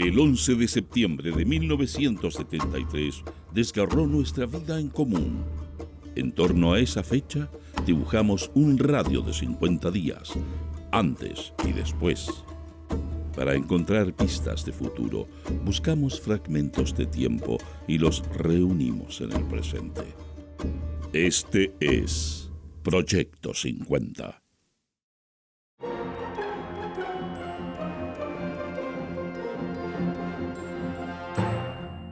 El 11 de septiembre de 1973 desgarró nuestra vida en común. En torno a esa fecha, dibujamos un radio de 50 días, antes y después. Para encontrar pistas de futuro, buscamos fragmentos de tiempo y los reunimos en el presente. Este es Proyecto 50.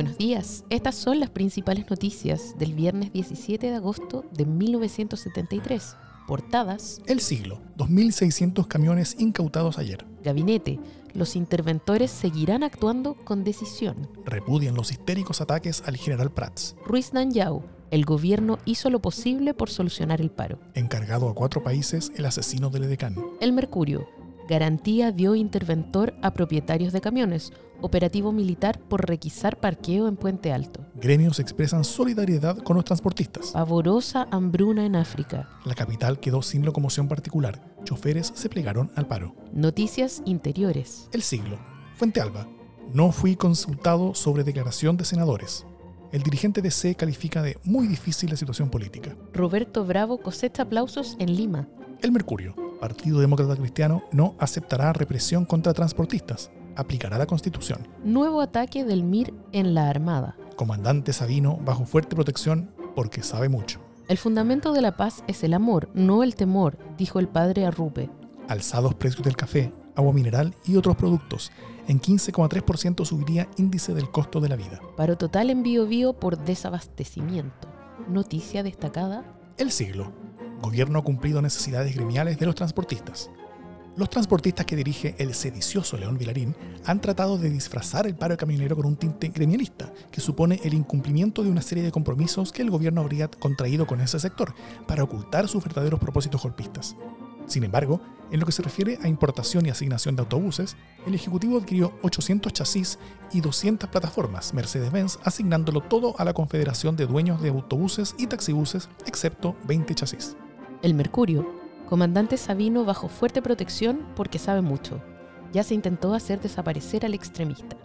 Buenos días, estas son las principales noticias del viernes 17 de agosto de 1973. Portadas. El siglo, 2.600 camiones incautados ayer. Gabinete, los interventores seguirán actuando con decisión. Repudian los histéricos ataques al general Prats. Ruiz Danyau, el gobierno hizo lo posible por solucionar el paro. Encargado a cuatro países el asesino del edecán. El Mercurio, garantía dio interventor a propietarios de camiones, operativo militar por requisar parqueo en Puente Alto. Gremios expresan solidaridad con los transportistas. Pavorosa hambruna en África. La capital quedó sin locomoción particular. Choferes se plegaron al paro. Noticias interiores. El siglo. Fuente Alba. No fui consultado sobre declaración de senadores. El dirigente de C califica de muy difícil la situación política. Roberto Bravo cosecha aplausos en Lima. El Mercurio. Partido Demócrata Cristiano no aceptará represión contra transportistas aplicará la Constitución. Nuevo ataque del MIR en la Armada. Comandante Sabino bajo fuerte protección porque sabe mucho. El fundamento de la paz es el amor, no el temor, dijo el padre Arrupe. Alzados precios del café, agua mineral y otros productos. En 15,3% subiría índice del costo de la vida. Paro total en Bio, por desabastecimiento. Noticia destacada. El siglo. Gobierno ha cumplido necesidades gremiales de los transportistas. Los transportistas que dirige el sedicioso León Vilarín han tratado de disfrazar el paro camionero con un tinte gremialista, que supone el incumplimiento de una serie de compromisos que el gobierno habría contraído con ese sector, para ocultar sus verdaderos propósitos golpistas. Sin embargo, en lo que se refiere a importación y asignación de autobuses, el Ejecutivo adquirió 800 chasis y 200 plataformas Mercedes-Benz, asignándolo todo a la Confederación de Dueños de Autobuses y Taxibuses, excepto 20 chasis. El Mercurio Comandante Sabino bajo fuerte protección porque sabe mucho. Ya se intentó hacer desaparecer al extremista.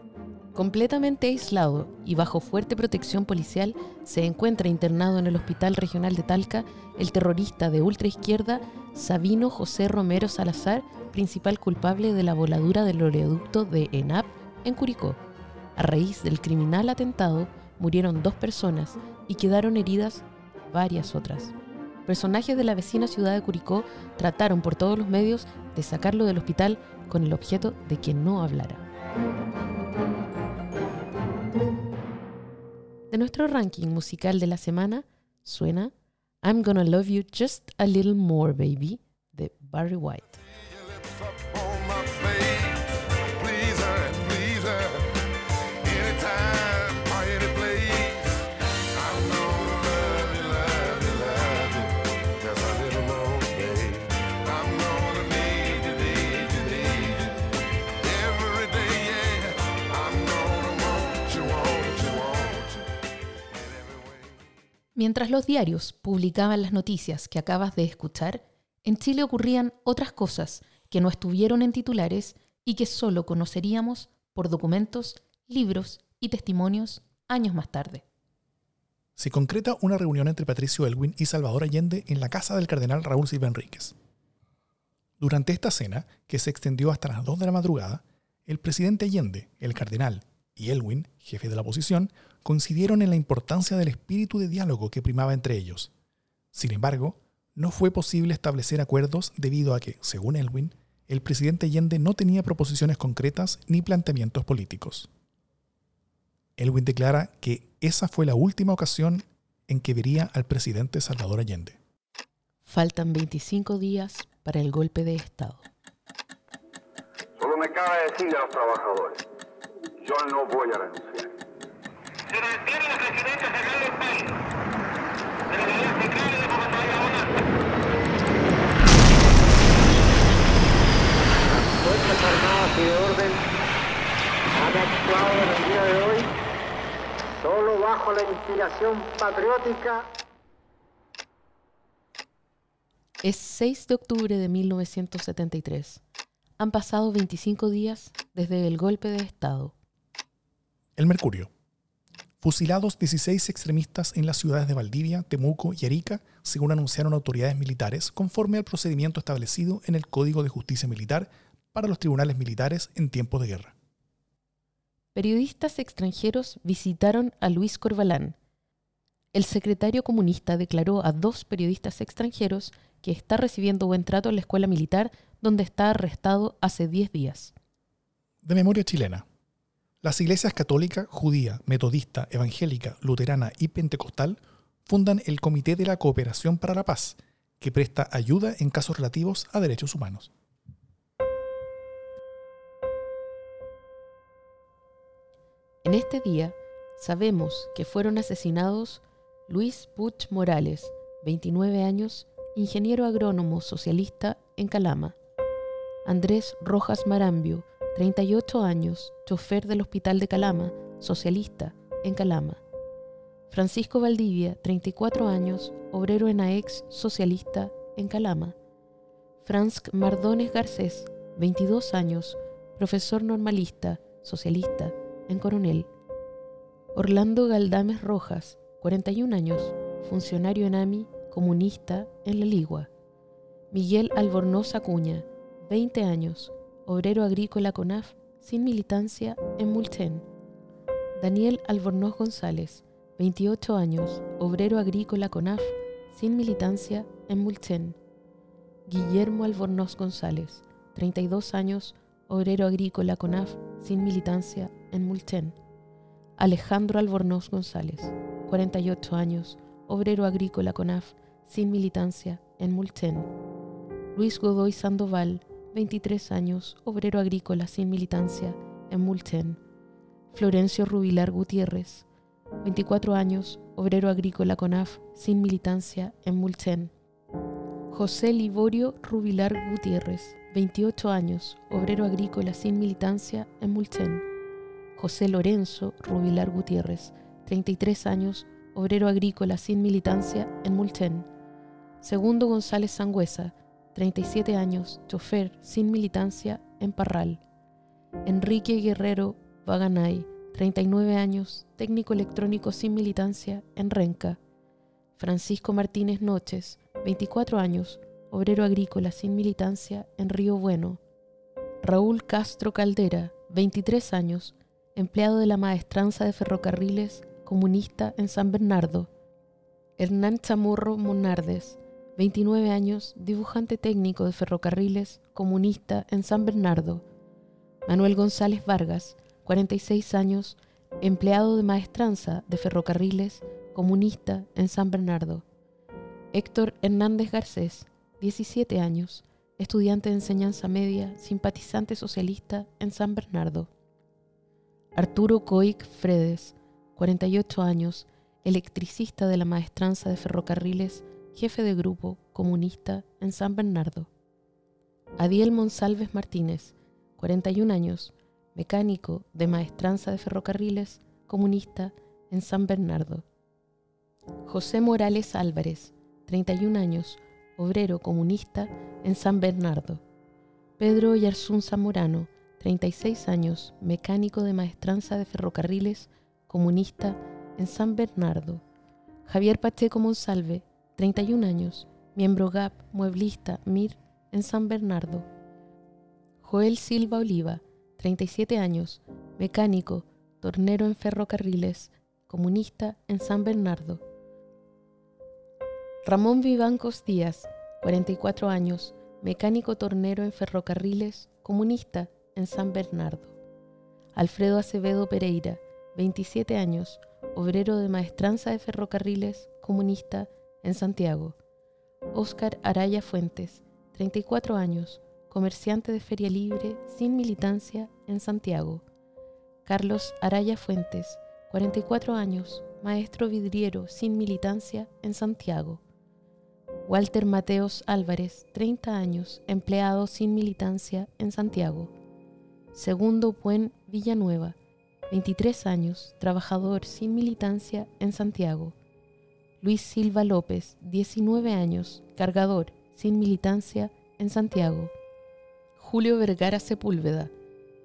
Completamente aislado y bajo fuerte protección policial, se encuentra internado en el Hospital Regional de Talca el terrorista de ultraizquierda Sabino José Romero Salazar, principal culpable de la voladura del oleoducto de ENAP en Curicó. A raíz del criminal atentado, murieron dos personas y quedaron heridas varias otras personajes de la vecina ciudad de Curicó trataron por todos los medios de sacarlo del hospital con el objeto de que no hablara. De nuestro ranking musical de la semana suena I'm Gonna Love You Just a Little More Baby de Barry White. Mientras los diarios publicaban las noticias que acabas de escuchar, en Chile ocurrían otras cosas que no estuvieron en titulares y que solo conoceríamos por documentos, libros y testimonios años más tarde. Se concreta una reunión entre Patricio Elwin y Salvador Allende en la casa del cardenal Raúl Silva Enríquez. Durante esta cena, que se extendió hasta las 2 de la madrugada, el presidente Allende, el cardenal y Elwin, jefe de la oposición, coincidieron en la importancia del espíritu de diálogo que primaba entre ellos. Sin embargo, no fue posible establecer acuerdos debido a que, según Elwin, el presidente Allende no tenía proposiciones concretas ni planteamientos políticos. Elwin declara que esa fue la última ocasión en que vería al presidente Salvador Allende. Faltan 25 días para el golpe de Estado. Solo me cabe decirle a los trabajadores yo no voy a renunciar. Se mantiene la presidencia central del país, de la medida central de Bogotá y la Fuerzas Armadas y de Orden han actuado en el día de hoy solo bajo la inspiración patriótica. Es 6 de octubre de 1973. Han pasado 25 días desde el golpe de Estado El Mercurio. Fusilados 16 extremistas en las ciudades de Valdivia, Temuco y Arica, según anunciaron autoridades militares, conforme al procedimiento establecido en el Código de Justicia Militar para los tribunales militares en tiempos de guerra. Periodistas extranjeros visitaron a Luis Corbalán. El secretario comunista declaró a dos periodistas extranjeros que está recibiendo buen trato en la escuela militar donde está arrestado hace 10 días. De memoria chilena. Las iglesias católica, judía, metodista, evangélica, luterana y pentecostal fundan el Comité de la Cooperación para la Paz, que presta ayuda en casos relativos a derechos humanos. En este día sabemos que fueron asesinados Luis Puch Morales, 29 años, ingeniero agrónomo socialista en Calama. Andrés Rojas Marambio, 38 años, chofer del Hospital de Calama, socialista en Calama. Francisco Valdivia, 34 años, obrero en AEX, socialista en Calama. Franz Mardones Garcés, 22 años, profesor normalista, socialista en Coronel. Orlando Galdames Rojas, 41 años, funcionario en AMI, comunista en La Ligua. Miguel Albornoz Acuña, 20 años, obrero agrícola CONAF, sin militancia en Mulchen. Daniel Albornoz González, 28 años, obrero agrícola CONAF, sin militancia en Mulchen. Guillermo Albornoz González, 32 años, obrero agrícola CONAF, sin militancia en Mulchen. Alejandro Albornoz González, 48 años, obrero agrícola CONAF, sin militancia en Mulchen. Luis Godoy Sandoval, 23 años, obrero agrícola sin militancia en Mulchen. Florencio Rubilar Gutiérrez, 24 años, obrero agrícola CONAF sin militancia en Mulchen. José Liborio Rubilar Gutiérrez, 28 años, obrero agrícola sin militancia en Mulchen. José Lorenzo Rubilar Gutiérrez, 33 años, obrero agrícola sin militancia en Mulchen. Segundo González Sangüesa, 37 años, chofer sin militancia en Parral. Enrique Guerrero Vaganay, 39 años, técnico electrónico sin militancia en Renca. Francisco Martínez Noches, 24 años, obrero agrícola sin militancia en Río Bueno. Raúl Castro Caldera, 23 años, empleado de la maestranza de ferrocarriles, comunista en San Bernardo. Hernán Chamorro Monardes, 29 años, dibujante técnico de ferrocarriles, comunista en San Bernardo. Manuel González Vargas, 46 años, empleado de maestranza de ferrocarriles, comunista en San Bernardo. Héctor Hernández Garcés, 17 años, estudiante de enseñanza media, simpatizante socialista en San Bernardo. Arturo Coic Fredes, 48 años, electricista de la maestranza de ferrocarriles, jefe de grupo comunista en San Bernardo. Adiel Monsalves Martínez, 41 años, mecánico de maestranza de ferrocarriles, comunista en San Bernardo. José Morales Álvarez, 31 años, obrero comunista en San Bernardo. Pedro Yarzún Zamorano, 36 años, mecánico de maestranza de ferrocarriles, comunista en San Bernardo. Javier Pacheco Monsalve, 31 años, miembro GAP, mueblista, MIR en San Bernardo. Joel Silva Oliva, 37 años, mecánico, tornero en ferrocarriles, comunista en San Bernardo. Ramón Vivancos Díaz, 44 años, mecánico tornero en ferrocarriles, comunista en San Bernardo. Alfredo Acevedo Pereira, 27 años, obrero de maestranza de ferrocarriles, comunista en Santiago. Óscar Araya Fuentes, 34 años, comerciante de feria libre sin militancia en Santiago. Carlos Araya Fuentes, 44 años, maestro vidriero sin militancia en Santiago. Walter Mateos Álvarez, 30 años, empleado sin militancia en Santiago. Segundo Puen Villanueva, 23 años, trabajador sin militancia en Santiago. Luis Silva López, 19 años, cargador sin militancia en Santiago. Julio Vergara Sepúlveda,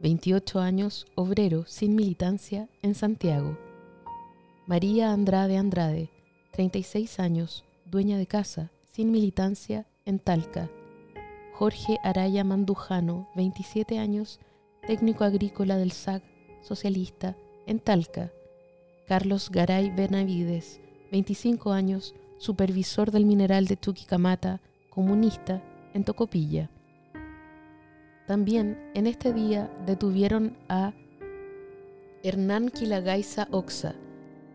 28 años, obrero sin militancia en Santiago. María Andrade Andrade, 36 años, dueña de casa, sin militancia en Talca. Jorge Araya Mandujano, 27 años, técnico agrícola del SAC, socialista, en Talca. Carlos Garay Benavides, 25 años, supervisor del mineral de Chuquicamata, comunista, en Tocopilla. También en este día detuvieron a Hernán Quilagaiza Oxa,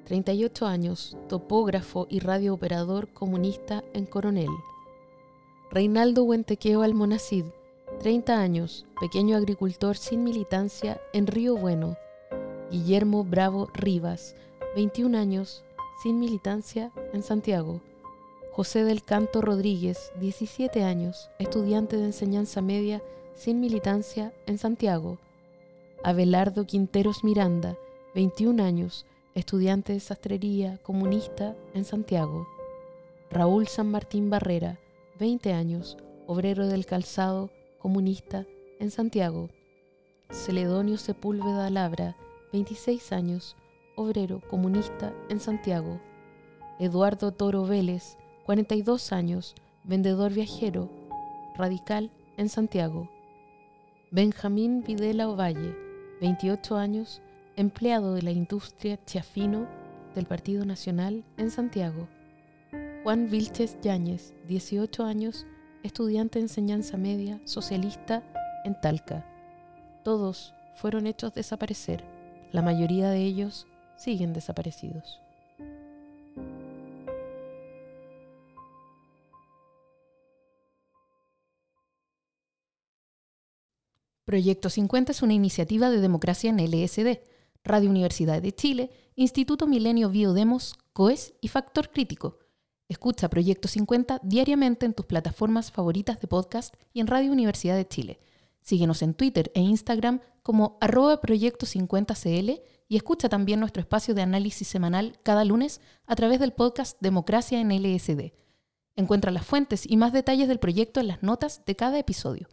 38 años, topógrafo y radiooperador comunista en Coronel. Reinaldo Huentequeo Almonacid, 30 años, pequeño agricultor sin militancia en Río Bueno. Guillermo Bravo Rivas, 21 años, sin militancia en Santiago. José del Canto Rodríguez, 17 años, estudiante de enseñanza media sin militancia en Santiago. Abelardo Quinteros Miranda, 21 años, estudiante de sastrería comunista en Santiago. Raúl San Martín Barrera, 20 años, obrero del calzado comunista en Santiago. Celedonio Sepúlveda Labra, 26 años, obrero comunista en Santiago. Eduardo Toro Vélez, 42 años, vendedor viajero, radical en Santiago. Benjamín Videla Ovalle, 28 años, empleado de la industria Chiafino del Partido Nacional en Santiago. Juan Vilches Yáñez, 18 años, estudiante de enseñanza media socialista en Talca. Todos fueron hechos desaparecer. La mayoría de ellos siguen desaparecidos. Proyecto 50 es una iniciativa de democracia en LSD, Radio Universidad de Chile, Instituto Milenio Biodemos, COES y Factor Crítico. Escucha Proyecto 50 diariamente en tus plataformas favoritas de podcast y en Radio Universidad de Chile. Síguenos en Twitter e Instagram como arroba Proyecto 50CL y escucha también nuestro espacio de análisis semanal cada lunes a través del podcast Democracia en LSD. Encuentra las fuentes y más detalles del proyecto en las notas de cada episodio.